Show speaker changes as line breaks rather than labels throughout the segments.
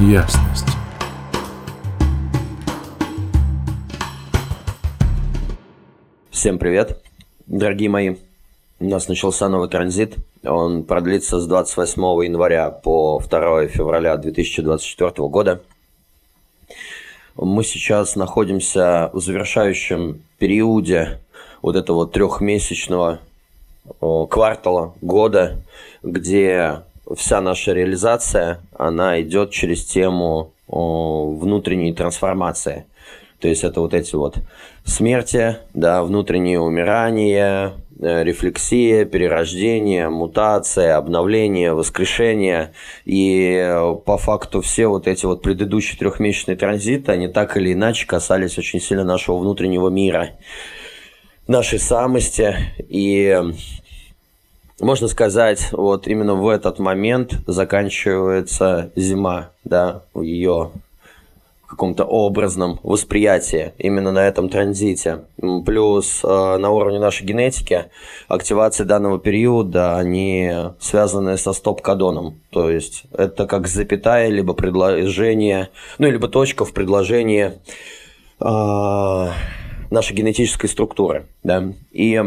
ясность.
Всем привет, дорогие мои. У нас начался новый транзит. Он продлится с 28 января по 2 февраля 2024 года. Мы сейчас находимся в завершающем периоде вот этого трехмесячного квартала года, где вся наша реализация, она идет через тему внутренней трансформации. То есть это вот эти вот смерти, да, внутреннее умирание, э, рефлексия, перерождение, мутация, обновление, воскрешение. И э, по факту все вот эти вот предыдущие трехмесячные транзиты, они так или иначе касались очень сильно нашего внутреннего мира, нашей самости. И можно сказать, вот именно в этот момент заканчивается зима, да, ее каком-то образном восприятии именно на этом транзите. Плюс э, на уровне нашей генетики активации данного периода, они связаны со стоп-кодоном. То есть это как запятая, либо предложение, ну, либо точка в предложении э, нашей генетической структуры. Да? И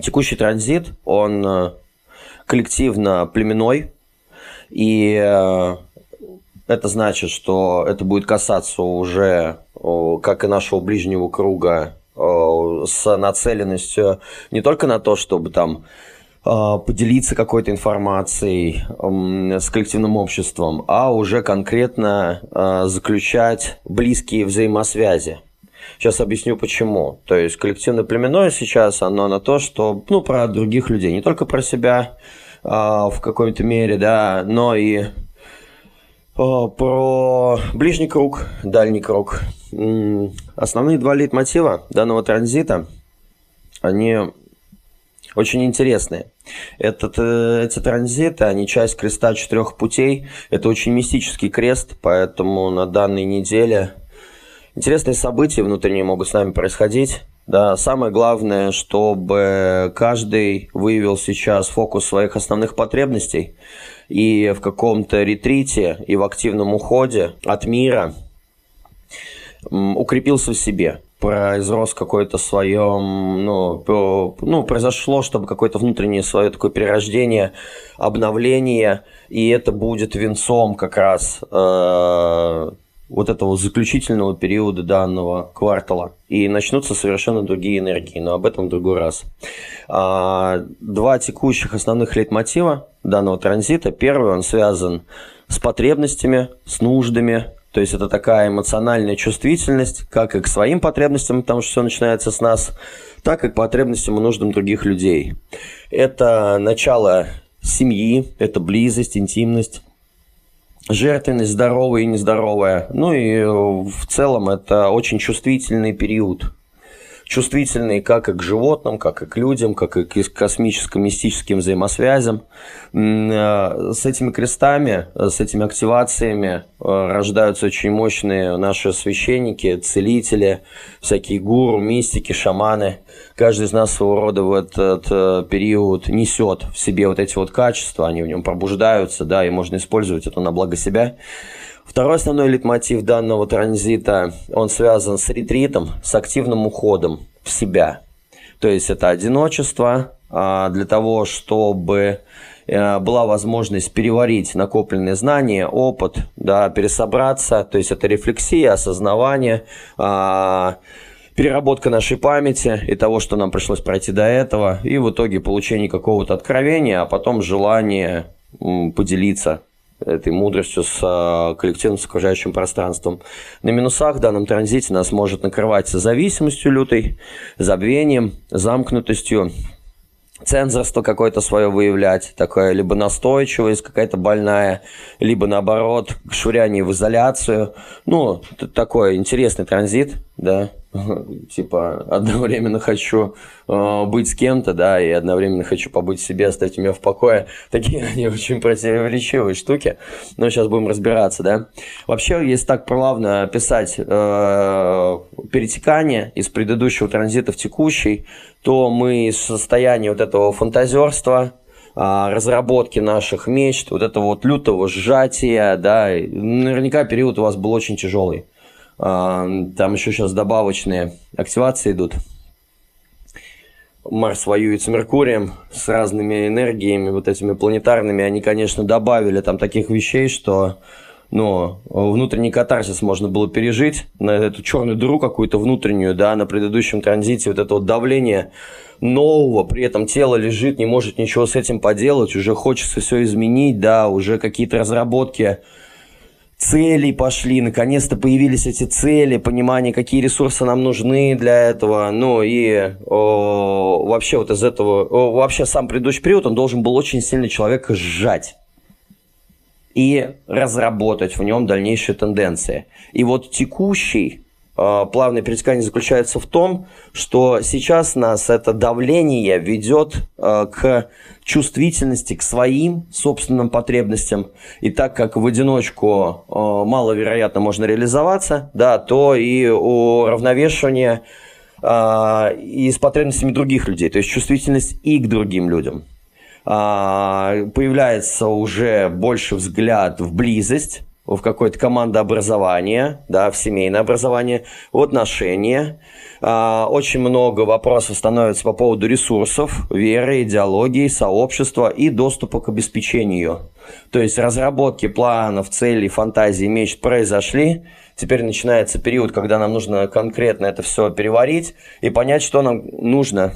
Текущий транзит, он э, коллективно племенной, и э, это значит, что это будет касаться уже, как и нашего ближнего круга, с нацеленностью не только на то, чтобы там э, поделиться какой-то информацией с коллективным обществом, а уже конкретно заключать близкие взаимосвязи. Сейчас объясню почему. То есть коллективно-племенное сейчас, оно на то, что, ну, про других людей, не только про себя а, в какой-то мере, да, но и а, про ближний круг, дальний круг. Основные два лейтмотива данного транзита, они очень интересные. Этот, э, эти транзиты, они часть креста четырех путей. Это очень мистический крест, поэтому на данной неделе Интересные события внутренние могут с нами происходить. Да, самое главное, чтобы каждый выявил сейчас фокус своих основных потребностей и в каком-то ретрите и в активном уходе от мира укрепился в себе произрос какое-то свое, ну, ну, произошло, чтобы какое-то внутреннее свое такое перерождение, обновление, и это будет венцом как раз э, вот этого заключительного периода данного квартала. И начнутся совершенно другие энергии, но об этом в другой раз. А, два текущих основных лейтмотива данного транзита. Первый, он связан с потребностями, с нуждами, то есть это такая эмоциональная чувствительность, как и к своим потребностям, потому что все начинается с нас, так и к потребностям и нуждам других людей. Это начало семьи, это близость, интимность, жертвенность здоровая и нездоровая. Ну и э, в целом это очень чувствительный период. Чувствительный как и к животным, как и к людям, как и к космическо-мистическим взаимосвязям. Э, с этими крестами, э, с этими активациями рождаются очень мощные наши священники, целители, всякие гуру, мистики, шаманы – каждый из нас своего рода в этот э, период несет в себе вот эти вот качества, они в нем пробуждаются, да, и можно использовать это на благо себя. Второй основной литмотив данного транзита, он связан с ретритом, с активным уходом в себя. То есть это одиночество а, для того, чтобы э, была возможность переварить накопленные знания, опыт, да, пересобраться, то есть это рефлексия, осознавание, а, переработка нашей памяти и того, что нам пришлось пройти до этого, и в итоге получение какого-то откровения, а потом желание поделиться этой мудростью с а, коллективным с окружающим пространством. На минусах в данном транзите нас может накрывать зависимостью лютой, забвением, замкнутостью, цензорство какое-то свое выявлять, такое либо настойчивость какая-то больная, либо наоборот швыряние в изоляцию. Ну, такой интересный транзит, да, типа одновременно хочу э, быть с кем-то, да, и одновременно хочу побыть себе, оставить меня в покое. Такие они очень противоречивые штуки. Но сейчас будем разбираться, да. Вообще, если так плавно описать э, перетекание из предыдущего транзита в текущий, то мы из состояния вот этого фантазерства, а, разработки наших мечт, вот этого вот лютого сжатия, да, наверняка период у вас был очень тяжелый. А, там еще сейчас добавочные активации идут. Марс воюет с Меркурием, с разными энергиями, вот этими планетарными. Они, конечно, добавили там таких вещей, что но внутренний катарсис можно было пережить на эту черную дыру какую-то внутреннюю, да, на предыдущем транзите, вот это вот давление нового, при этом тело лежит, не может ничего с этим поделать, уже хочется все изменить, да, уже какие-то разработки цели пошли, наконец-то появились эти цели, понимание, какие ресурсы нам нужны для этого, ну и о, вообще вот из этого, о, вообще сам предыдущий период, он должен был очень сильно человека сжать и разработать в нем дальнейшие тенденции. И вот текущий плавное перетекание заключается в том, что сейчас нас это давление ведет э, к чувствительности к своим собственным потребностям. И так как в одиночку э, маловероятно можно реализоваться, да, то и уравновешивание э, и с потребностями других людей, то есть чувствительность и к другим людям. А, появляется уже больше взгляд в близость, в какое-то командообразование, да, в семейное образование, в отношения. А, очень много вопросов становится по поводу ресурсов, веры, идеологии, сообщества и доступа к обеспечению. То есть разработки планов, целей, фантазий, мечт произошли. Теперь начинается период, когда нам нужно конкретно это все переварить и понять, что нам нужно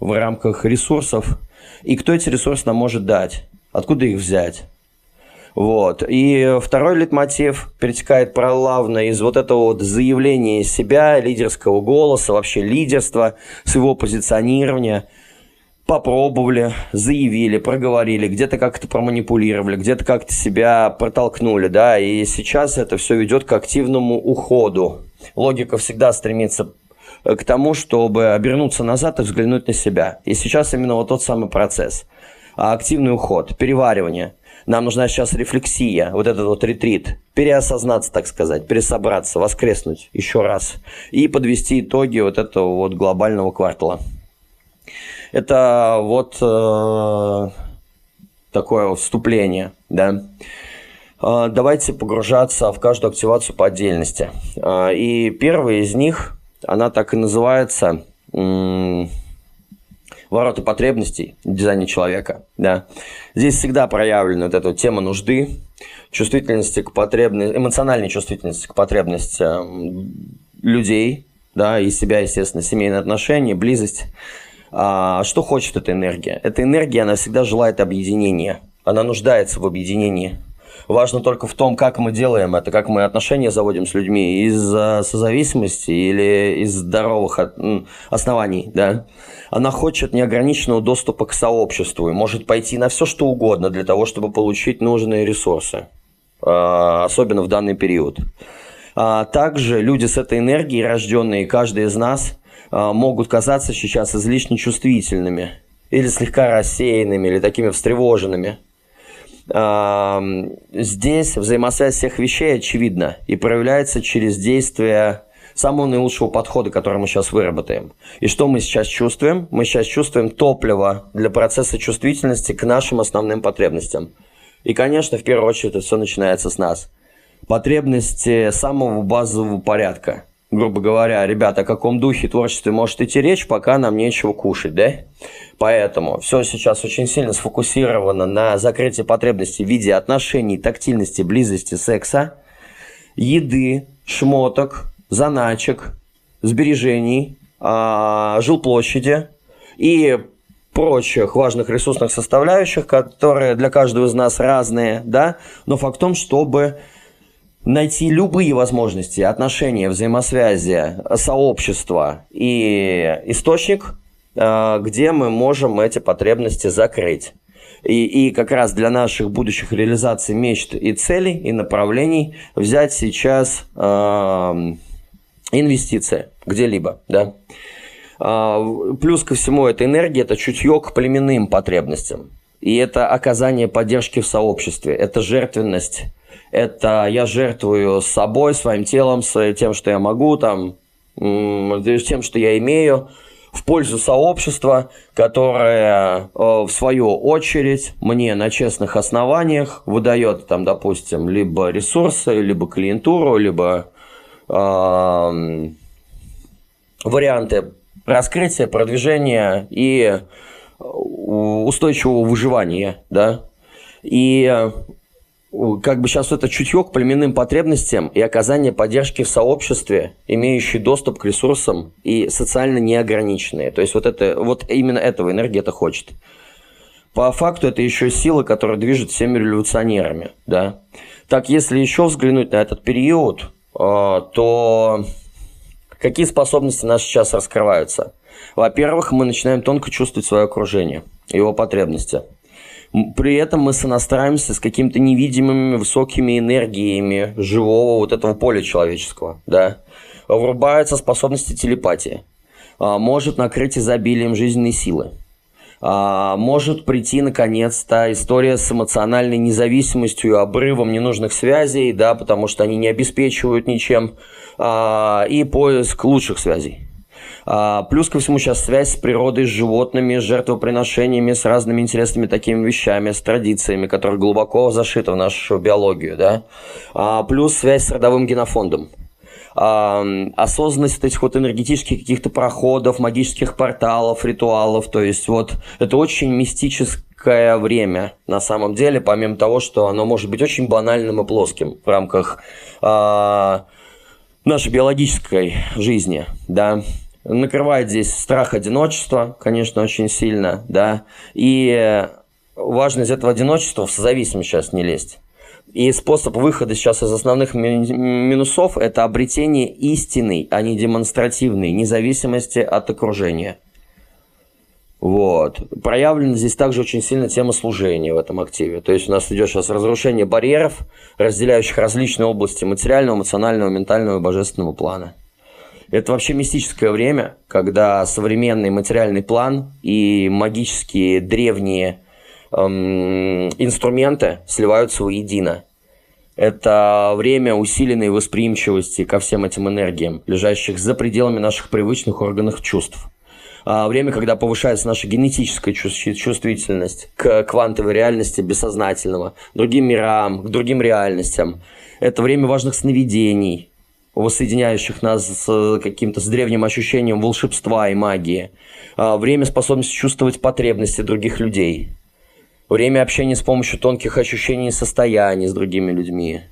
в рамках ресурсов, и кто эти ресурсы нам может дать, откуда их взять. Вот. И второй литмотив перетекает плавно из вот этого вот заявления себя, лидерского голоса, вообще лидерства, своего позиционирования. Попробовали, заявили, проговорили, где-то как-то проманипулировали, где-то как-то себя протолкнули, да, и сейчас это все ведет к активному уходу. Логика всегда стремится к тому, чтобы обернуться назад и взглянуть на себя. И сейчас именно вот тот самый процесс. А активный уход, переваривание. Нам нужна сейчас рефлексия, вот этот вот ретрит, переосознаться, так сказать, пересобраться, воскреснуть еще раз и подвести итоги вот этого вот глобального квартала. Это вот э, такое вступление, да. Э, давайте погружаться в каждую активацию по отдельности. Э, и первый из них она так и называется ворота потребностей в дизайне человека. Да. Здесь всегда проявлена вот эта тема нужды, чувствительности к потребности, эмоциональной чувствительности к потребностям людей, да, и себя, естественно, семейные отношения, близость. А что хочет эта энергия? Эта энергия, она всегда желает объединения. Она нуждается в объединении. Важно только в том, как мы делаем это, как мы отношения заводим с людьми из созависимости или из здоровых оснований, да. Она хочет неограниченного доступа к сообществу и может пойти на все, что угодно для того, чтобы получить нужные ресурсы, а, особенно в данный период. А также люди с этой энергией, рожденные, каждый из нас, а, могут казаться сейчас излишне чувствительными или слегка рассеянными, или такими встревоженными – здесь взаимосвязь всех вещей очевидна и проявляется через действие самого наилучшего подхода, который мы сейчас выработаем. И что мы сейчас чувствуем? Мы сейчас чувствуем топливо для процесса чувствительности к нашим основным потребностям. И, конечно, в первую очередь это все начинается с нас. Потребности самого базового порядка – грубо говоря, ребята, о каком духе творчестве может идти речь, пока нам нечего кушать, да? Поэтому все сейчас очень сильно сфокусировано на закрытии потребностей в виде отношений, тактильности, близости, секса, еды, шмоток, заначек, сбережений, а, жилплощади и прочих важных ресурсных составляющих, которые для каждого из нас разные, да, но факт в том, чтобы найти любые возможности отношения, взаимосвязи, сообщества и источник, э, где мы можем эти потребности закрыть. И, и как раз для наших будущих реализаций мечт и целей, и направлений взять сейчас э, инвестиции где-либо, да. Э, плюс ко всему, эта энергия – это чутье к племенным потребностям. И это оказание поддержки в сообществе, это жертвенность это я жертвую собой, своим телом, тем, что я могу, там, тем, что я имею, в пользу сообщества, которое э, в свою очередь мне на честных основаниях выдает там, допустим, либо ресурсы, либо клиентуру, либо э, варианты раскрытия, продвижения и устойчивого выживания, да. И как бы сейчас это чутье к племенным потребностям и оказание поддержки в сообществе, имеющий доступ к ресурсам и социально неограниченные. То есть вот, это, вот именно этого энергия это хочет. По факту это еще сила, которая движет всеми революционерами. Да? Так, если еще взглянуть на этот период, а, то какие способности нас сейчас раскрываются? Во-первых, мы начинаем тонко чувствовать свое окружение, его потребности – при этом мы сонастраиваемся с какими-то невидимыми высокими энергиями живого вот этого поля человеческого, да. Врубаются способности телепатии. А, может накрыть изобилием жизненной силы. А, может прийти, наконец-то, история с эмоциональной независимостью и обрывом ненужных связей, да, потому что они не обеспечивают ничем, а, и поиск лучших связей. А, плюс ко всему сейчас связь с природой, с животными, с жертвоприношениями, с разными интересными такими вещами, с традициями, которые глубоко зашиты в нашу биологию, да. А, плюс связь с родовым генофондом. А, осознанность вот этих вот энергетических каких-то проходов, магических порталов, ритуалов. То есть вот это очень мистическое время на самом деле, помимо того, что оно может быть очень банальным и плоским в рамках а, нашей биологической жизни, да накрывает здесь страх одиночества, конечно, очень сильно, да, и важно из этого одиночества в созависимость сейчас не лезть. И способ выхода сейчас из основных минусов – это обретение истинной, а не демонстративной независимости от окружения. Вот. Проявлена здесь также очень сильно тема служения в этом активе. То есть у нас идет сейчас разрушение барьеров, разделяющих различные области материального, эмоционального, ментального и божественного плана. Это вообще мистическое время, когда современный материальный план и магические древние эм, инструменты сливаются воедино. Это время усиленной восприимчивости ко всем этим энергиям, лежащих за пределами наших привычных органов чувств. А время, когда повышается наша генетическая чувствительность к квантовой реальности бессознательного, другим мирам, к другим реальностям. Это время важных сновидений, воссоединяющих нас с э, каким-то с древним ощущением волшебства и магии. А, время способности чувствовать потребности других людей. Время общения с помощью тонких ощущений и состояний с другими людьми.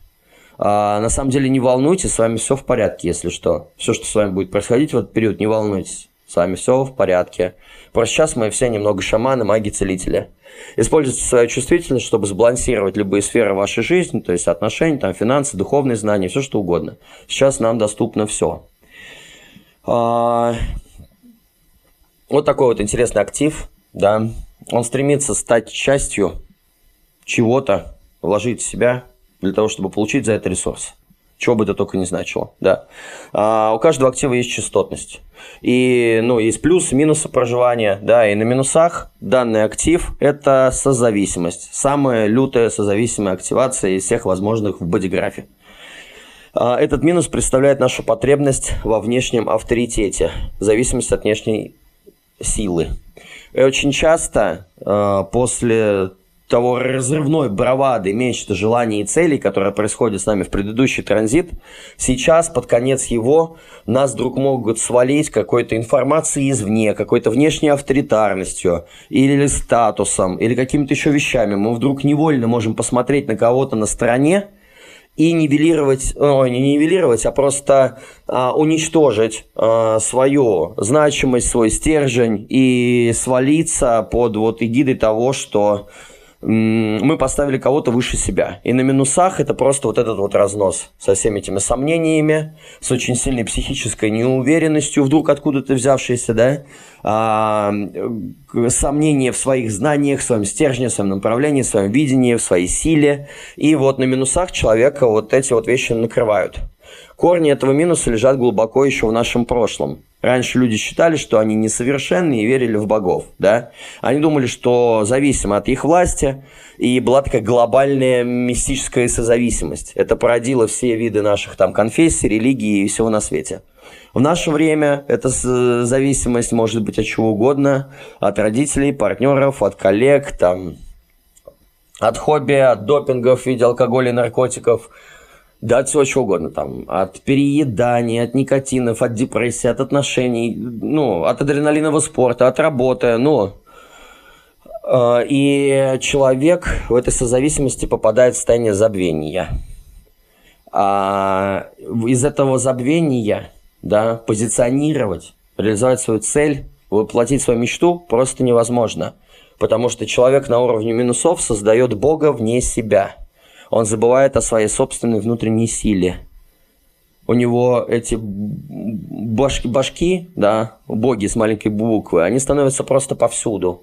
А, на самом деле не волнуйтесь, с вами все в порядке, если что. Все, что с вами будет происходить в этот период, не волнуйтесь. С вами все в порядке. Просто сейчас мы все немного шаманы, маги, целители. Используйте свою чувствительность, чтобы сбалансировать любые сферы вашей жизни, то есть отношения, там, финансы, духовные знания, все что угодно. Сейчас нам доступно все. А... Вот такой вот интересный актив, да. Он стремится стать частью чего-то, вложить в себя для того, чтобы получить за это ресурс чего бы это только не значило, да. А у каждого актива есть частотность. И, ну, есть плюсы, минусы проживания, да, и на минусах данный актив – это созависимость. Самая лютая созависимая активация из всех возможных в бодиграфе. А, этот минус представляет нашу потребность во внешнем авторитете, зависимость от внешней силы. И очень часто а, после того разрывной бравады, мечты, желаний и целей, которые происходят с нами в предыдущий транзит, сейчас, под конец его, нас вдруг могут свалить какой-то информацией извне, какой-то внешней авторитарностью, или статусом, или какими-то еще вещами. Мы вдруг невольно можем посмотреть на кого-то на стороне, и нивелировать, ой, не нивелировать, а просто а, уничтожить а, свою значимость, свой стержень и свалиться под вот эгидой того, что мы поставили кого-то выше себя. И на минусах это просто вот этот вот разнос со всеми этими сомнениями, с очень сильной психической неуверенностью, вдруг откуда-то взявшейся, да, а, сомнения в своих знаниях, в своем стержне, в своем направлении, в своем видении, в своей силе. И вот на минусах человека вот эти вот вещи накрывают. Корни этого минуса лежат глубоко еще в нашем прошлом. Раньше люди считали, что они несовершенны и верили в богов, да? Они думали, что зависимо от их власти, и была такая глобальная мистическая созависимость. Это породило все виды наших там конфессий, религий и всего на свете. В наше время эта зависимость может быть от чего угодно, от родителей, партнеров, от коллег, там, от хобби, от допингов в виде алкоголя и наркотиков – да, от всего чего угодно, там, от переедания, от никотинов, от депрессии, от отношений, ну, от адреналинового спорта, от работы, ну, э, и человек в этой созависимости попадает в состояние забвения. А из этого забвения, да, позиционировать, реализовать свою цель, воплотить свою мечту просто невозможно. Потому что человек на уровне минусов создает Бога вне себя – он забывает о своей собственной внутренней силе. У него эти башки, башки, да, боги с маленькой буквы, они становятся просто повсюду,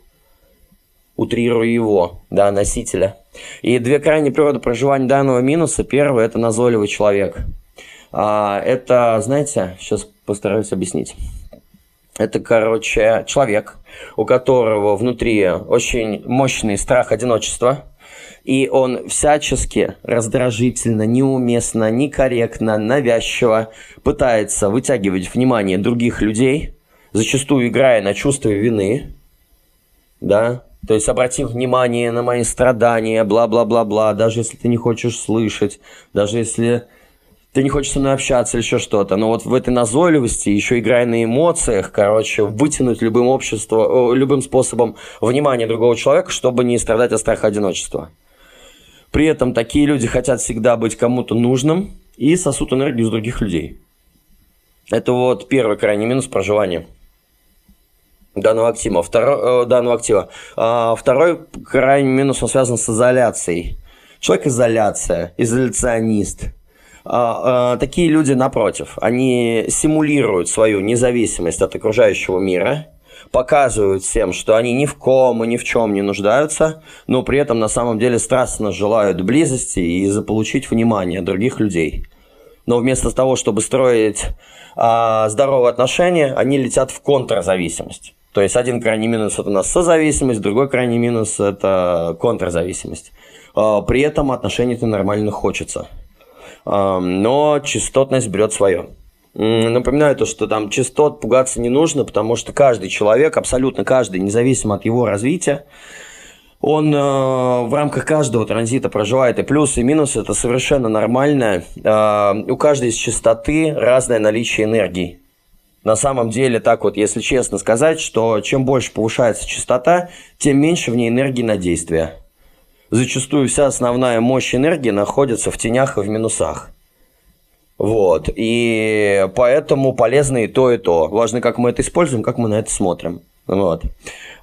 утрируя его, да, носителя. И две крайние природы проживания данного минуса. Первый – это назойливый человек. А, это, знаете, сейчас постараюсь объяснить. Это, короче, человек, у которого внутри очень мощный страх одиночества – и он всячески раздражительно, неуместно, некорректно, навязчиво пытается вытягивать внимание других людей, зачастую играя на чувство вины, да, то есть обрати внимание на мои страдания, бла-бла-бла-бла, даже если ты не хочешь слышать, даже если ты не хочешь со мной общаться или еще что-то. Но вот в этой назойливости, еще играя на эмоциях, короче, вытянуть любым, общество, любым способом внимание другого человека, чтобы не страдать от страха одиночества. При этом такие люди хотят всегда быть кому-то нужным и сосут энергию из других людей. Это вот первый крайний минус проживания данного актива. Второй, э, данного актива. А второй крайний минус, он связан с изоляцией. Человек изоляция, изоляционист. А, а, такие люди, напротив, они симулируют свою независимость от окружающего мира – показывают всем, что они ни в ком и ни в чем не нуждаются, но при этом на самом деле страстно желают близости и заполучить внимание других людей. Но вместо того, чтобы строить а, здоровые отношения, они летят в контрзависимость. То есть один крайний минус это у нас созависимость, другой крайний минус это контрзависимость. А, при этом отношений-то нормально хочется. А, но частотность берет свое. Напоминаю то, что там частот пугаться не нужно, потому что каждый человек, абсолютно каждый, независимо от его развития, он э, в рамках каждого транзита проживает и плюсы, и минусы. Это совершенно нормально. Э, у каждой из частоты разное наличие энергии. На самом деле, так вот, если честно сказать, что чем больше повышается частота, тем меньше в ней энергии на действие. Зачастую вся основная мощь энергии находится в тенях и в минусах. Вот. И поэтому полезно и то, и то. Важно, как мы это используем, как мы на это смотрим. Вот.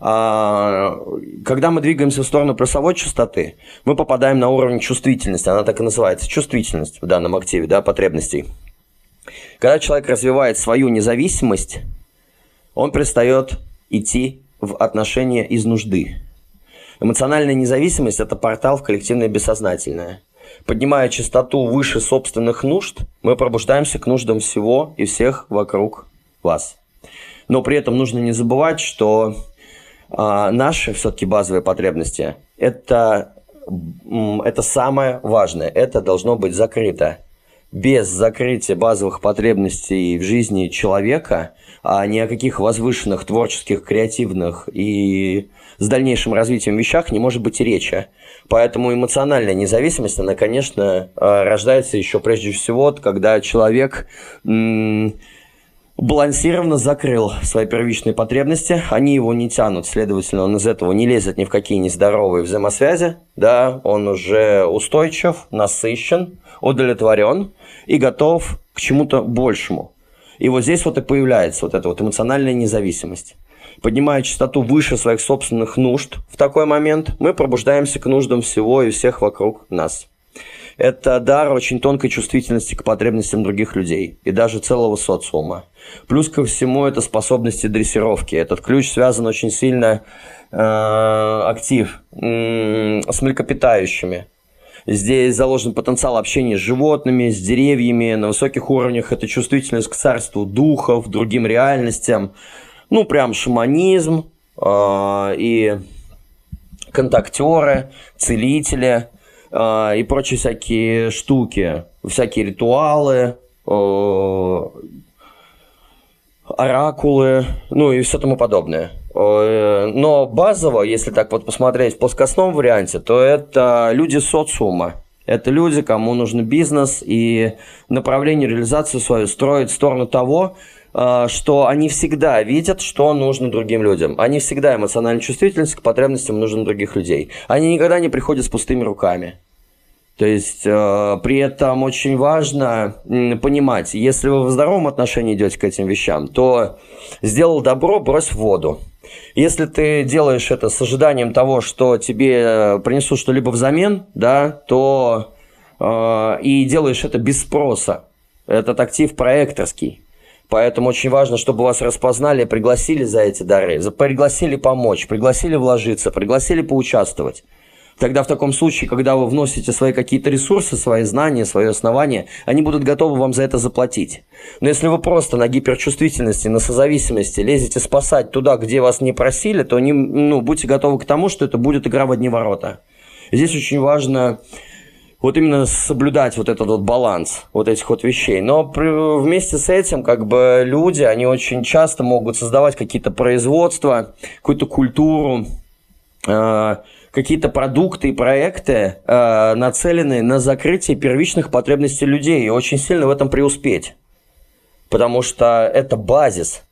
А, когда мы двигаемся в сторону плюсовой частоты, мы попадаем на уровень чувствительности. Она так и называется. Чувствительность в данном активе, да, потребностей. Когда человек развивает свою независимость, он перестает идти в отношения из нужды. Эмоциональная независимость – это портал в коллективное бессознательное – Поднимая частоту выше собственных нужд, мы пробуждаемся к нуждам всего и всех вокруг вас. Но при этом нужно не забывать, что а, наши все-таки базовые потребности это, это самое важное. Это должно быть закрыто. Без закрытия базовых потребностей в жизни человека, а ни о каких возвышенных, творческих, креативных и с дальнейшим развитием вещах не может быть и речи. Поэтому эмоциональная независимость, она, конечно, э, рождается еще прежде всего, когда человек балансированно закрыл свои первичные потребности, они его не тянут, следовательно, он из этого не лезет ни в какие нездоровые взаимосвязи, да, он уже устойчив, насыщен, удовлетворен и готов к чему-то большему. И вот здесь вот и появляется вот эта вот эмоциональная независимость поднимая частоту выше своих собственных нужд в такой момент, мы пробуждаемся к нуждам всего и всех вокруг нас. Это дар очень тонкой чувствительности к потребностям других людей и даже целого социума. Плюс ко всему это способности дрессировки. Этот ключ связан очень сильно э, актив э, с млекопитающими. Здесь заложен потенциал общения с животными, с деревьями. На высоких уровнях это чувствительность к царству духов, другим реальностям. Ну, прям шаманизм э, и контактеры, целители э, и прочие всякие штуки, всякие ритуалы, э, оракулы, ну и все тому подобное. Но базово, если так вот посмотреть в плоскостном варианте, то это люди социума. Это люди, кому нужен бизнес и направление реализации свою строить в сторону того, э, что они всегда видят, что нужно другим людям. Они всегда эмоционально чувствительны к потребностям нужных других людей. Они никогда не приходят с пустыми руками. То есть э, при этом очень важно э, понимать, если вы в здоровом отношении идете к этим вещам, то сделал добро, брось в воду. Если ты делаешь это с ожиданием того, что тебе э, принесут что-либо взамен, да, то э, и делаешь это без спроса. Этот актив проекторский. Поэтому очень важно, чтобы вас распознали, пригласили за эти дары, пригласили помочь, пригласили вложиться, пригласили поучаствовать. Тогда в таком случае, когда вы вносите свои какие-то ресурсы, свои знания, свои основания, они будут готовы вам за это заплатить. Но если вы просто на гиперчувствительности, на созависимости лезете спасать туда, где вас не просили, то не, ну, будьте готовы к тому, что это будет игра в одни ворота. Здесь очень важно вот именно соблюдать вот этот вот баланс вот этих вот вещей. Но при, вместе с этим, как бы люди, они очень часто могут создавать какие-то производства, какую-то культуру, э, какие-то продукты и проекты э, нацелены на закрытие первичных потребностей людей и очень сильно в этом преуспеть. Потому что это базис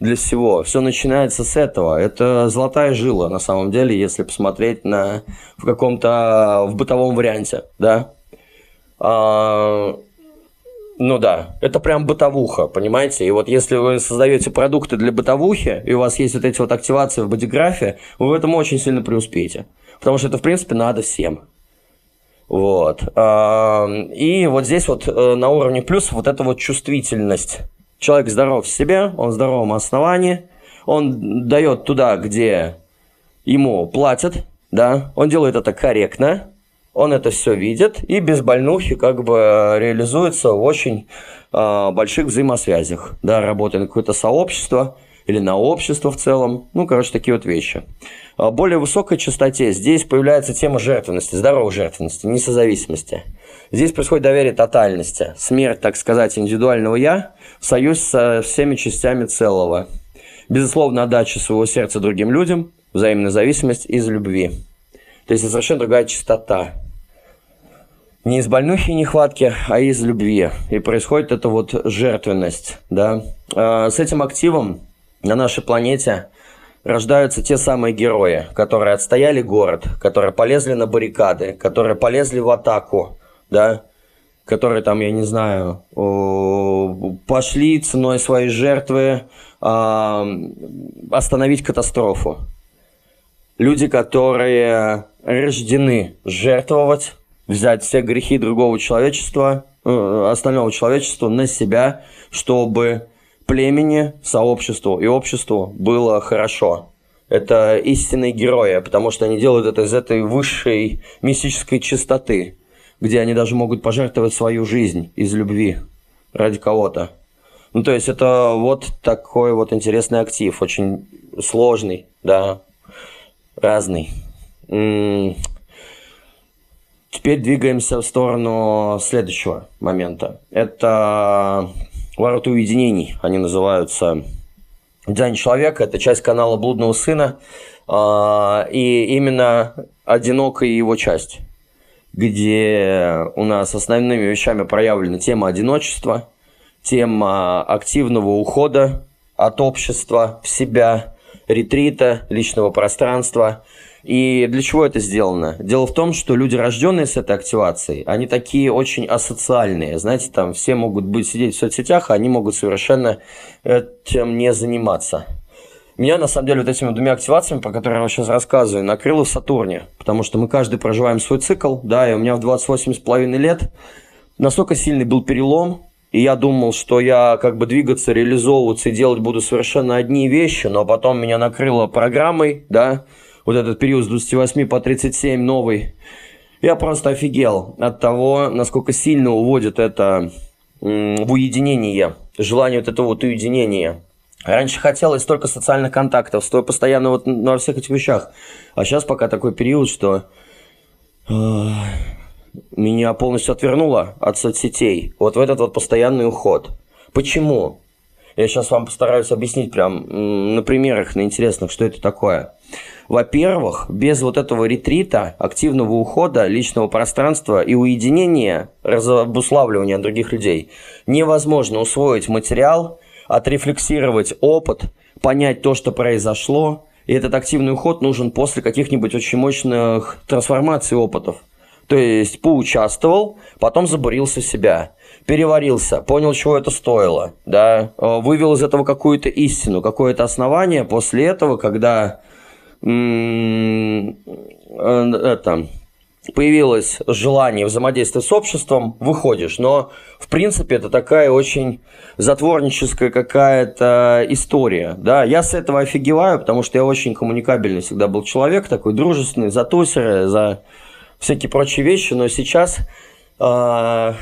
для всего. Все начинается с этого. Это золотая жила, на самом деле, если посмотреть на, в каком-то в бытовом варианте. Да? А, ну да, это прям бытовуха, понимаете? И вот если вы создаете продукты для бытовухи, и у вас есть вот эти вот активации в бодиграфе, вы в этом очень сильно преуспеете потому что это, в принципе, надо всем. Вот. И вот здесь вот э, на уровне плюс вот эта вот чувствительность. Человек здоров в себе, он в здоровом основании, он дает туда, где ему платят, да, он делает это корректно, он это все видит и без больнухи как бы реализуется в очень э, больших взаимосвязях, да, работает на какое-то сообщество или на общество в целом, ну, короче, такие вот вещи. А, более высокой частоте здесь появляется тема жертвенности, здоровой жертвенности, несозависимости. Здесь происходит доверие тотальности, смерть, так сказать, индивидуального «я» в союз со всеми частями целого. Безусловно, отдача своего сердца другим людям, взаимная зависимость из любви. То есть это совершенно другая частота. Не из больнухи и нехватки, а из любви. И происходит эта вот жертвенность. Да? А, с этим активом на нашей планете – рождаются те самые герои, которые отстояли город, которые полезли на баррикады, которые полезли в атаку, да, которые там, я не знаю, пошли ценой своей жертвы остановить катастрофу. Люди, которые рождены жертвовать, взять все грехи другого человечества, э, остального человечества на себя, чтобы племени, сообществу и обществу было хорошо. Это истинные герои, потому что они делают это из этой высшей мистической чистоты, где они даже могут пожертвовать свою жизнь из любви ради кого-то. Ну, то есть это вот такой вот интересный актив, очень сложный, да, разный. Теперь двигаемся в сторону следующего момента. Это Ворота уединений, они называются «День человека». Это часть канала «Блудного сына». А, и именно одинокая его часть, где у нас основными вещами проявлена тема одиночества, тема активного ухода от общества в себя, ретрита, личного пространства – и для чего это сделано? Дело в том, что люди, рожденные с этой активацией, они такие очень асоциальные. Знаете, там все могут быть сидеть в соцсетях, а они могут совершенно этим не заниматься. Меня, на самом деле, вот этими двумя активациями, про которые я вам сейчас рассказываю, накрыло в Сатурне. Потому что мы каждый проживаем свой цикл, да, и у меня в 28,5 лет настолько сильный был перелом, и я думал, что я как бы двигаться, реализовываться и делать буду совершенно одни вещи, но потом меня накрыло программой, да, вот этот период с 28 по 37 новый. Я просто офигел от того, насколько сильно уводит это в уединение, желание вот этого вот уединения. Раньше хотелось столько социальных контактов, стоя постоянно вот на всех этих вещах. А сейчас пока такой период, что э, меня полностью отвернуло от соцсетей. Вот в этот вот постоянный уход. Почему? Я сейчас вам постараюсь объяснить прям на примерах, на интересных, что это такое. Во-первых, без вот этого ретрита, активного ухода, личного пространства и уединения, разобуславливания других людей, невозможно усвоить материал, отрефлексировать опыт, понять то, что произошло. И этот активный уход нужен после каких-нибудь очень мощных трансформаций опытов. То есть поучаствовал, потом забурился в себя переварился, понял, чего это стоило, да, э, вывел из этого какую-то истину, какое-то основание. После этого, когда это, появилось желание взаимодействовать с обществом, выходишь. Но, в принципе, это такая очень затворническая какая-то история. Да? Я с этого офигеваю, потому что я очень коммуникабельный всегда был человек, такой дружественный, за тусеры, за всякие прочие вещи. Но сейчас э,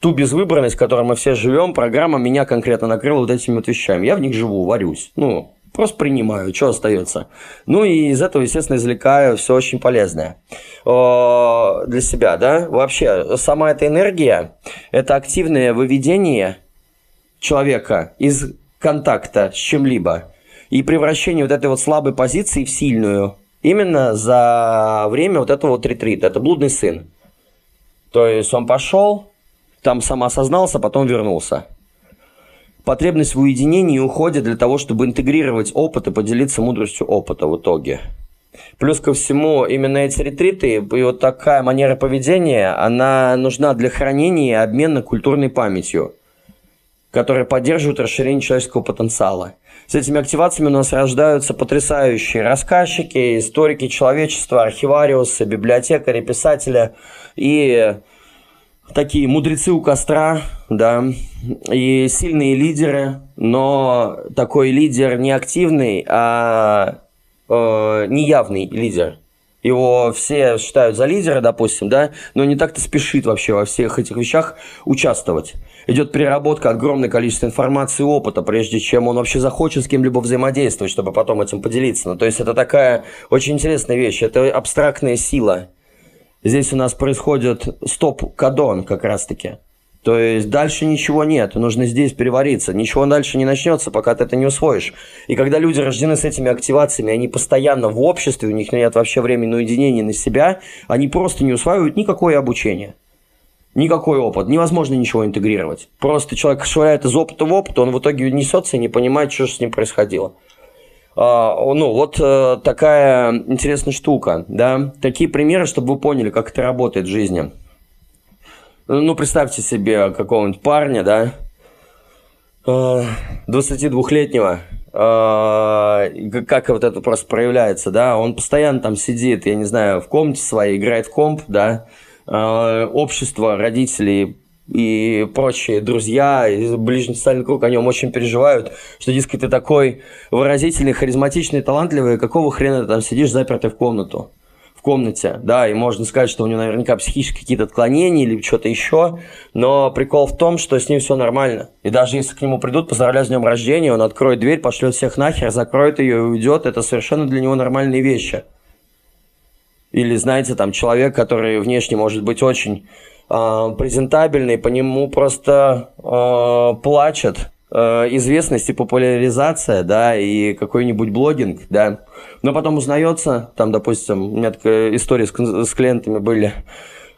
ту безвыборность, в которой мы все живем, программа меня конкретно накрыла вот этими вот вещами. Я в них живу, варюсь. Ну, просто принимаю, что остается. Ну и из этого, естественно, извлекаю все очень полезное для себя, да. Вообще, сама эта энергия – это активное выведение человека из контакта с чем-либо и превращение вот этой вот слабой позиции в сильную именно за время вот этого вот ретрита. Это блудный сын. То есть он пошел, там сам осознался, потом вернулся. Потребность в уединении уходит для того, чтобы интегрировать опыт и поделиться мудростью опыта в итоге. Плюс ко всему, именно эти ретриты и вот такая манера поведения, она нужна для хранения и обмена культурной памятью, которая поддерживает расширение человеческого потенциала. С этими активациями у нас рождаются потрясающие рассказчики, историки человечества, архивариусы, библиотекари, писатели и такие мудрецы у костра, да, и сильные лидеры, но такой лидер не активный, а э, неявный лидер. Его все считают за лидера, допустим, да, но не так-то спешит вообще во всех этих вещах участвовать. Идет переработка огромное количество информации и опыта, прежде чем он вообще захочет с кем-либо взаимодействовать, чтобы потом этим поделиться. Ну, то есть это такая очень интересная вещь, это абстрактная сила, Здесь у нас происходит стоп-кадон как раз-таки. То есть дальше ничего нет, нужно здесь перевариться. Ничего дальше не начнется, пока ты это не усвоишь. И когда люди рождены с этими активациями, они постоянно в обществе, у них нет вообще времени на уединение на себя, они просто не усваивают никакое обучение. Никакой опыт, невозможно ничего интегрировать. Просто человек швыряет из опыта в опыт, он в итоге несется и не понимает, что же с ним происходило. А, ну, вот э, такая интересная штука, да. Такие примеры, чтобы вы поняли, как это работает в жизни. Ну, представьте себе какого-нибудь парня, да, 22-летнего, э, э, как вот это просто проявляется, да, он постоянно там сидит, я не знаю, в комнате своей, играет в комп, да, общество, родители и прочие друзья, и ближний социальный круг о нем очень переживают, что, дескать, ты такой выразительный, харизматичный, талантливый, какого хрена ты там сидишь запертый в комнату? В комнате, да, и можно сказать, что у него наверняка психические какие-то отклонения или что-то еще, но прикол в том, что с ним все нормально. И даже если к нему придут, поздравляют с днем рождения, он откроет дверь, пошлет всех нахер, закроет ее и уйдет, это совершенно для него нормальные вещи. Или, знаете, там человек, который внешне может быть очень э, презентабельный, по нему просто э, плачет э, известность и популяризация, да, и какой-нибудь блогинг, да. Но потом узнается, там, допустим, у меня такая история с, с клиентами были,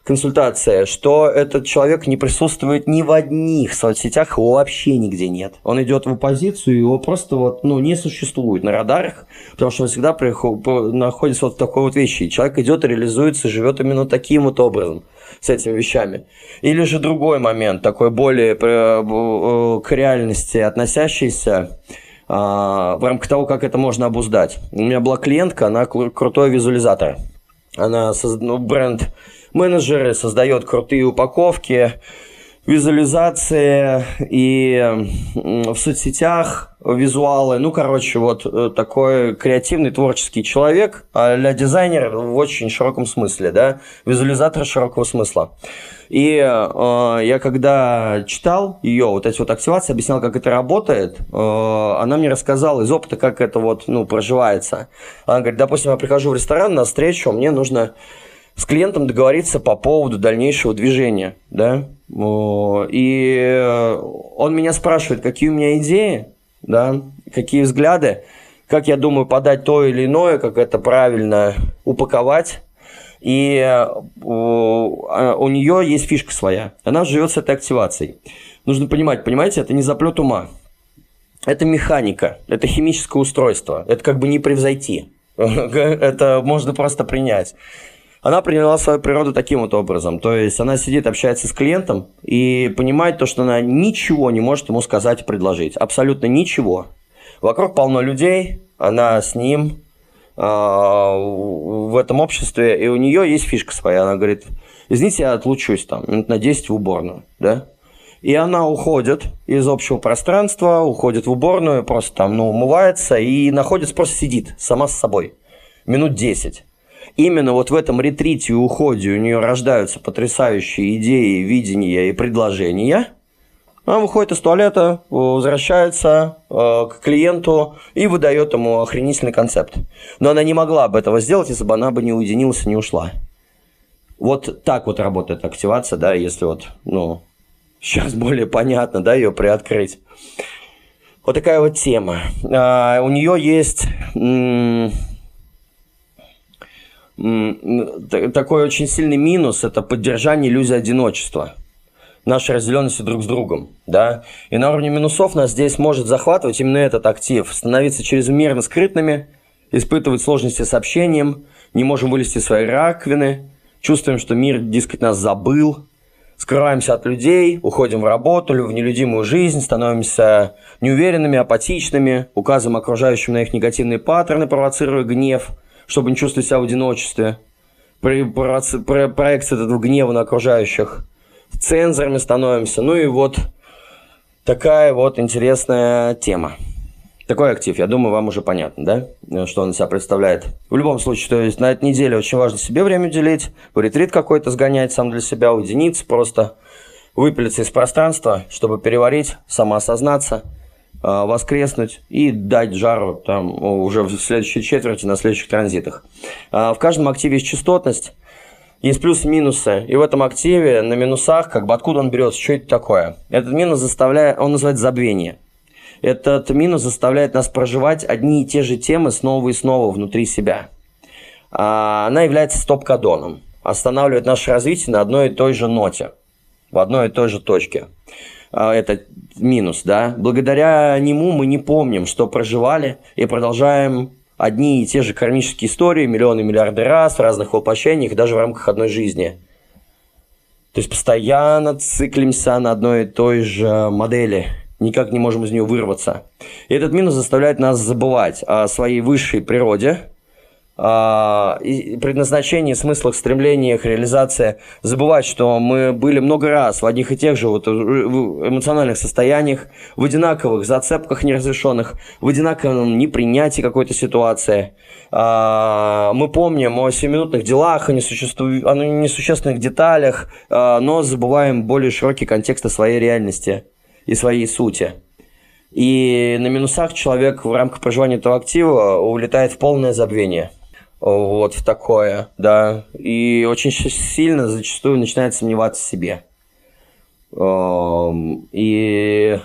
консультация, что этот человек не присутствует ни в одних соцсетях, его вообще нигде нет. Он идет в оппозицию, его просто вот, ну, не существует на радарах, потому что он всегда приход, находится вот в такой вот вещи. И человек идет реализуется, живет именно таким вот образом с этими вещами. Или же другой момент, такой более э, к реальности относящийся, а, в рамках того, как это можно обуздать. У меня была клиентка, она крутой визуализатор. Она ну, бренд менеджеры создает крутые упаковки, визуализация и в соцсетях визуалы. Ну, короче, вот э, такой креативный, творческий человек, а для дизайнер в очень широком смысле, да, визуализатор широкого смысла. И э, я когда читал ее, вот эти вот активации, объяснял, как это работает, э, она мне рассказала из опыта, как это вот, ну, проживается. Она говорит, допустим, я прихожу в ресторан на встречу, мне нужно с клиентом договориться по поводу дальнейшего движения, да, и он меня спрашивает, какие у меня идеи, да, какие взгляды, как я думаю подать то или иное, как это правильно упаковать, и у, у нее есть фишка своя, она живет с этой активацией. Нужно понимать, понимаете, это не заплет ума, это механика, это химическое устройство, это как бы не превзойти, это можно просто принять она приняла свою природу таким вот образом. То есть она сидит, общается с клиентом и понимает то, что она ничего не может ему сказать и предложить. Абсолютно ничего. Вокруг полно людей, она с ним э, в этом обществе, и у нее есть фишка своя. Она говорит, извините, я отлучусь там минут на 10 в уборную, да? И она уходит из общего пространства, уходит в уборную, просто там, ну, умывается и находится, просто сидит сама с собой. Минут 10 именно вот в этом ретрите и уходе у нее рождаются потрясающие идеи, видения и предложения. Она выходит из туалета, возвращается э, к клиенту и выдает ему охренительный концепт. Но она не могла бы этого сделать, если бы она бы не уединилась и не ушла. Вот так вот работает активация, да, если вот, ну, сейчас более понятно, да, ее приоткрыть. Вот такая вот тема. А, у нее есть такой очень сильный минус – это поддержание иллюзии одиночества. Нашей разделенности друг с другом, да, и на уровне минусов нас здесь может захватывать именно этот актив, становиться чрезмерно скрытными, испытывать сложности с общением, не можем вылезти из своей раковины, чувствуем, что мир, дескать, нас забыл, скрываемся от людей, уходим в работу, в нелюдимую жизнь, становимся неуверенными, апатичными, указываем окружающим на их негативные паттерны, провоцируя гнев – чтобы не чувствовать себя в одиночестве. Про, про, про, проекция этого гнева на окружающих. Цензорами становимся. Ну и вот такая вот интересная тема. Такой актив, я думаю, вам уже понятно, да, что он из себя представляет. В любом случае, то есть на этой неделе очень важно себе время уделить, в ретрит какой-то сгонять сам для себя, уединиться просто, выпилиться из пространства, чтобы переварить, самоосознаться – воскреснуть и дать жару там уже в следующей четверти на следующих транзитах. А, в каждом активе есть частотность, есть плюсы и минусы. И в этом активе на минусах, как бы откуда он берется, что это такое? Этот минус заставляет, он называется забвение. Этот минус заставляет нас проживать одни и те же темы снова и снова внутри себя. А, она является стоп-кадоном, останавливает наше развитие на одной и той же ноте, в одной и той же точке. А, это минус, да. Благодаря нему мы не помним, что проживали, и продолжаем одни и те же кармические истории миллионы миллиарды раз в разных воплощениях, даже в рамках одной жизни. То есть постоянно циклимся на одной и той же модели, никак не можем из нее вырваться. И этот минус заставляет нас забывать о своей высшей природе, предназначении, смыслах, стремлениях, реализации, забывать, что мы были много раз в одних и тех же вот эмоциональных состояниях, в одинаковых зацепках неразрешенных, в одинаковом непринятии какой-то ситуации. А, мы помним о семиминутных делах, о, несуществу... о несущественных деталях, а, но забываем более широкий контекст своей реальности и своей сути. И на минусах человек в рамках проживания этого актива улетает в полное забвение – вот в такое, да, и очень сильно зачастую начинает сомневаться в себе. Эм, и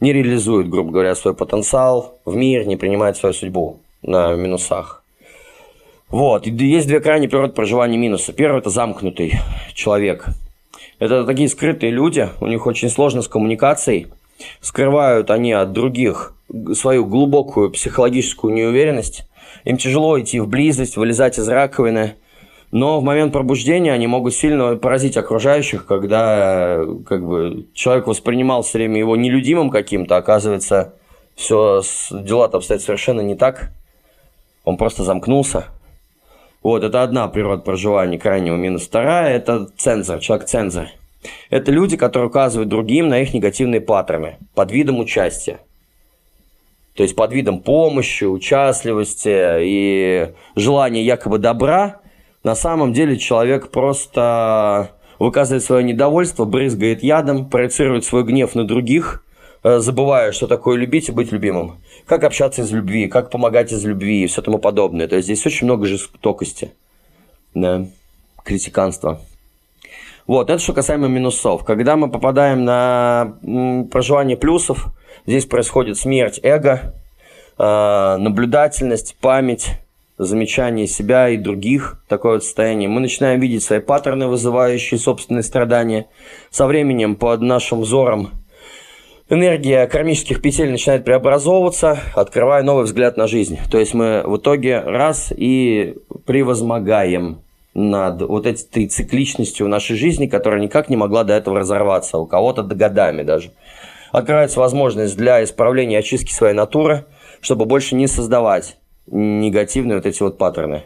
не реализует, грубо говоря, свой потенциал в мир, не принимает свою судьбу на минусах. Вот, и есть две крайние природы проживания минуса. Первый – это замкнутый человек. Это такие скрытые люди, у них очень сложно с коммуникацией, скрывают они от других свою глубокую психологическую неуверенность, им тяжело идти в близость, вылезать из раковины. Но в момент пробуждения они могут сильно поразить окружающих, когда как бы, человек воспринимал все время его нелюдимым каким-то, оказывается, все дела-то обстоят совершенно не так. Он просто замкнулся. Вот, это одна природа проживания крайнего минус. Вторая – это цензор, человек-цензор. Это люди, которые указывают другим на их негативные паттерны под видом участия. То есть под видом помощи, участливости и желания якобы добра, на самом деле человек просто выказывает свое недовольство, брызгает ядом, проецирует свой гнев на других, э, забывая, что такое любить и быть любимым. Как общаться из любви, как помогать из любви и все тому подобное. То есть здесь очень много жестокости, да, критиканства. Вот, это что касаемо минусов. Когда мы попадаем на проживание плюсов, здесь происходит смерть эго, э, наблюдательность, память, замечание себя и других, такое вот состояние. Мы начинаем видеть свои паттерны, вызывающие собственные страдания. Со временем под нашим взором энергия кармических петель начинает преобразовываться, открывая новый взгляд на жизнь. То есть мы в итоге раз и превозмогаем над вот этой цикличностью нашей жизни, которая никак не могла до этого разорваться, у кого-то до годами даже. Открывается возможность для исправления очистки своей натуры, чтобы больше не создавать негативные вот эти вот паттерны.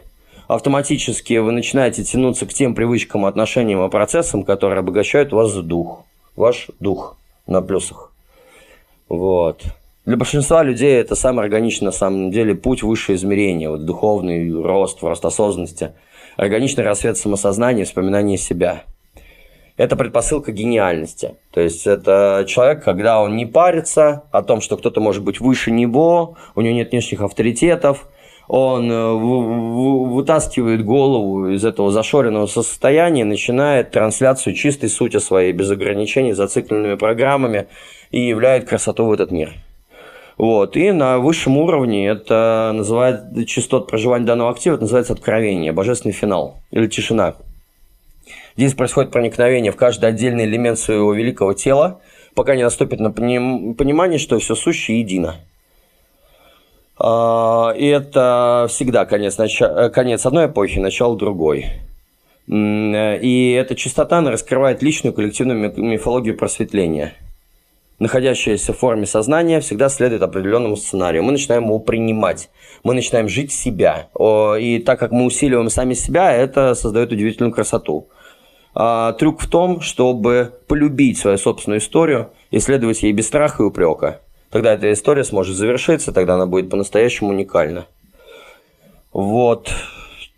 Автоматически вы начинаете тянуться к тем привычкам, отношениям и процессам, которые обогащают вас дух. Ваш дух на плюсах. Вот. Для большинства людей это самый органичный, на самом деле, путь выше измерения, вот духовный рост, рост осознанности – органичный рассвет самосознания, вспоминание себя. Это предпосылка гениальности. То есть это человек, когда он не парится о том, что кто-то может быть выше него, у него нет внешних авторитетов, он э, вытаскивает голову из этого зашоренного состояния, начинает трансляцию чистой сути своей, без ограничений, зацикленными программами и являет красоту в этот мир. Вот. И на высшем уровне это называется частот проживания данного актива, это называется откровение, божественный финал или тишина. Здесь происходит проникновение в каждый отдельный элемент своего великого тела, пока не наступит на понимание, что все сущее едино. А, и это всегда конец, конец одной эпохи, начало другой. И эта чистота она раскрывает личную коллективную мифологию просветления – находящееся в форме сознания, всегда следует определенному сценарию. Мы начинаем его принимать, мы начинаем жить себя. И так как мы усиливаем сами себя, это создает удивительную красоту. А, трюк в том, чтобы полюбить свою собственную историю, исследовать ей без страха и упрека. Тогда эта история сможет завершиться, тогда она будет по-настоящему уникальна. Вот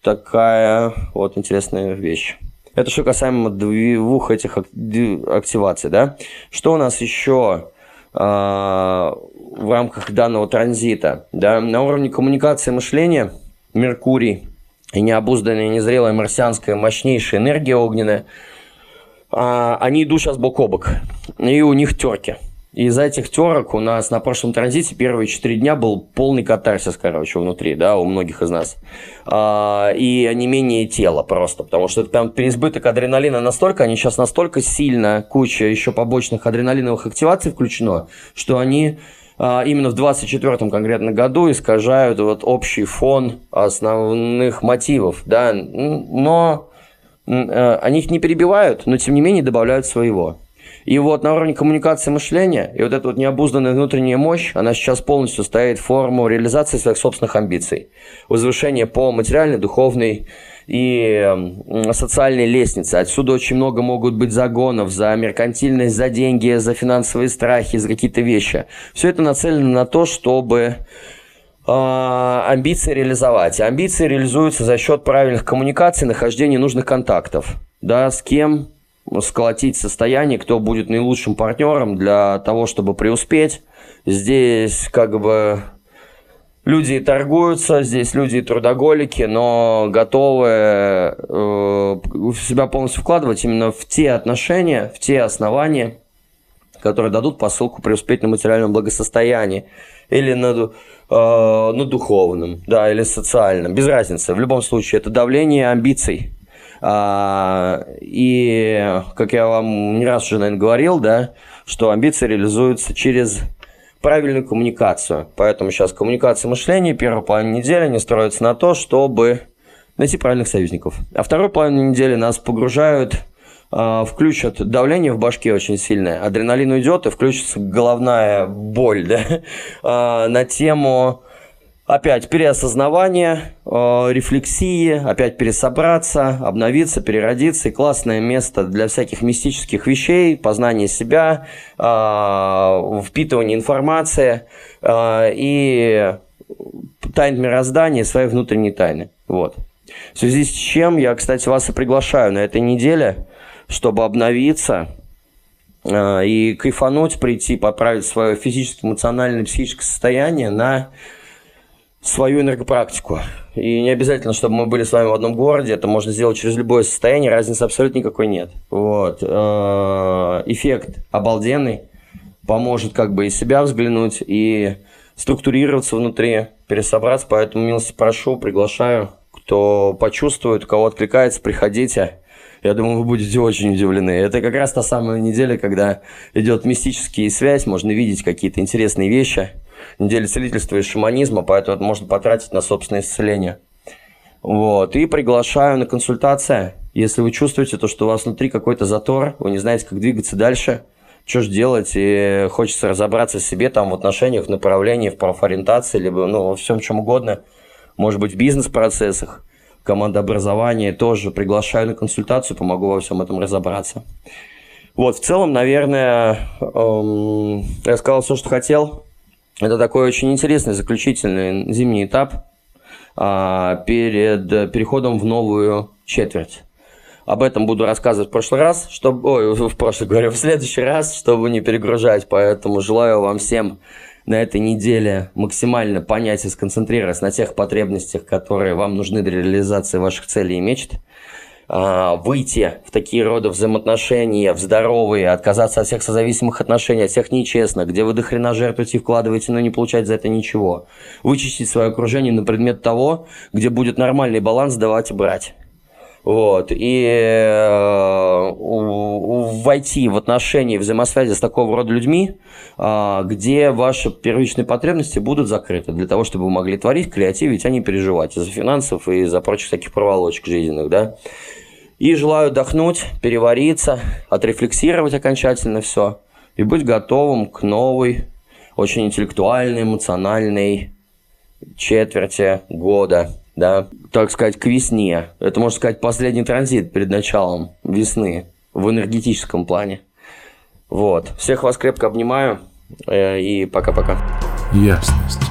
такая вот интересная вещь. Это что касаемо двух этих активаций, да. Что у нас еще э, в рамках данного транзита? Да? На уровне коммуникации мышления Меркурий и необузданная, незрелая марсианская мощнейшая энергия огненная, э, они идут сейчас бок о бок. И у них терки. И из-за этих терок у нас на прошлом транзите первые четыре дня был полный катарсис, короче, внутри, да, у многих из нас. А, и не менее тела просто, потому что там переизбыток адреналина настолько, они сейчас настолько сильно, куча еще побочных адреналиновых активаций включено, что они а, именно в 24 конкретно году искажают вот общий фон основных мотивов, да, но э, они их не перебивают, но тем не менее добавляют своего. И вот на уровне коммуникации мышления, и вот эта вот необузданная внутренняя мощь, она сейчас полностью стоит в форму реализации своих собственных амбиций. Возвышение по материальной, духовной и социальной лестнице. Отсюда очень много могут быть загонов за меркантильность, за деньги, за финансовые страхи, за какие-то вещи. Все это нацелено на то, чтобы а, амбиции реализовать. Амбиции реализуются за счет правильных коммуникаций, нахождения нужных контактов. Да, с кем, сколотить состояние, кто будет наилучшим партнером для того, чтобы преуспеть. Здесь как бы люди торгуются, здесь люди трудоголики, но готовы э, себя полностью вкладывать именно в те отношения, в те основания, которые дадут посылку преуспеть на материальном благосостоянии или на, э, на духовном, да, или социальном, без разницы. В любом случае, это давление амбиций а, и, как я вам не раз уже, наверное, говорил, да, что амбиции реализуются через правильную коммуникацию. Поэтому сейчас коммуникация мышления, первая половина недели не строится на то, чтобы найти правильных союзников. А второй половину недели нас погружают, а, включат давление в башке очень сильное, адреналин уйдет и включится головная боль да, а, на тему опять переосознавание, э, рефлексии, опять пересобраться, обновиться, переродиться. И классное место для всяких мистических вещей, познания себя, э, впитывания информации э, и тайн мироздания, своей внутренней тайны. Вот. В связи с чем я, кстати, вас и приглашаю на этой неделе, чтобы обновиться э, и кайфануть, прийти, поправить свое физическое, эмоциональное, психическое состояние на свою энергопрактику. И не обязательно, чтобы мы были с вами в одном городе, это можно сделать через любое состояние, разницы абсолютно никакой нет. Вот. Э, эффект обалденный, поможет как бы и себя взглянуть, и структурироваться внутри, пересобраться, поэтому милости прошу, приглашаю, кто почувствует, у кого откликается, приходите. Я думаю, вы будете очень удивлены. Это как раз та самая неделя, когда идет мистический связь, можно видеть какие-то интересные вещи – неделя целительства и шаманизма, поэтому это можно потратить на собственное исцеление. Вот. И приглашаю на консультации. Если вы чувствуете то, что у вас внутри какой-то затор, вы не знаете, как двигаться дальше, что же делать, и хочется разобраться в себе там в отношениях, в направлении, в профориентации, либо ну, во всем чем угодно, может быть, в бизнес-процессах, командообразование, тоже приглашаю на консультацию, помогу во всем этом разобраться. Вот, в целом, наверное, эм, я сказал все, что хотел. Это такой очень интересный заключительный зимний этап а, перед переходом в новую четверть. Об этом буду рассказывать в прошлый раз, чтобы, ой, в прошлый говорю, в следующий раз, чтобы не перегружать. Поэтому желаю вам всем на этой неделе максимально понять и сконцентрироваться на тех потребностях, которые вам нужны для реализации ваших целей и мечт. А, выйти в такие роды взаимоотношения, в здоровые, отказаться от всех созависимых отношений, от всех нечестных, где вы до хрена жертвуете и вкладываете, но не получать за это ничего. Вычистить свое окружение на предмет того, где будет нормальный баланс давать и брать. Вот. И э, войти в отношения, взаимосвязи с такого рода людьми, э, где ваши первичные потребности будут закрыты, для того, чтобы вы могли творить, креативить, а не переживать из-за финансов и из-за прочих таких проволочек жизненных, да. И желаю отдохнуть, перевариться, отрефлексировать окончательно все и быть готовым к новой, очень интеллектуальной, эмоциональной четверти года, да, так сказать, к весне. Это, можно сказать, последний транзит перед началом весны в энергетическом плане. Вот. Всех вас крепко обнимаю э, и пока-пока.
Ясность.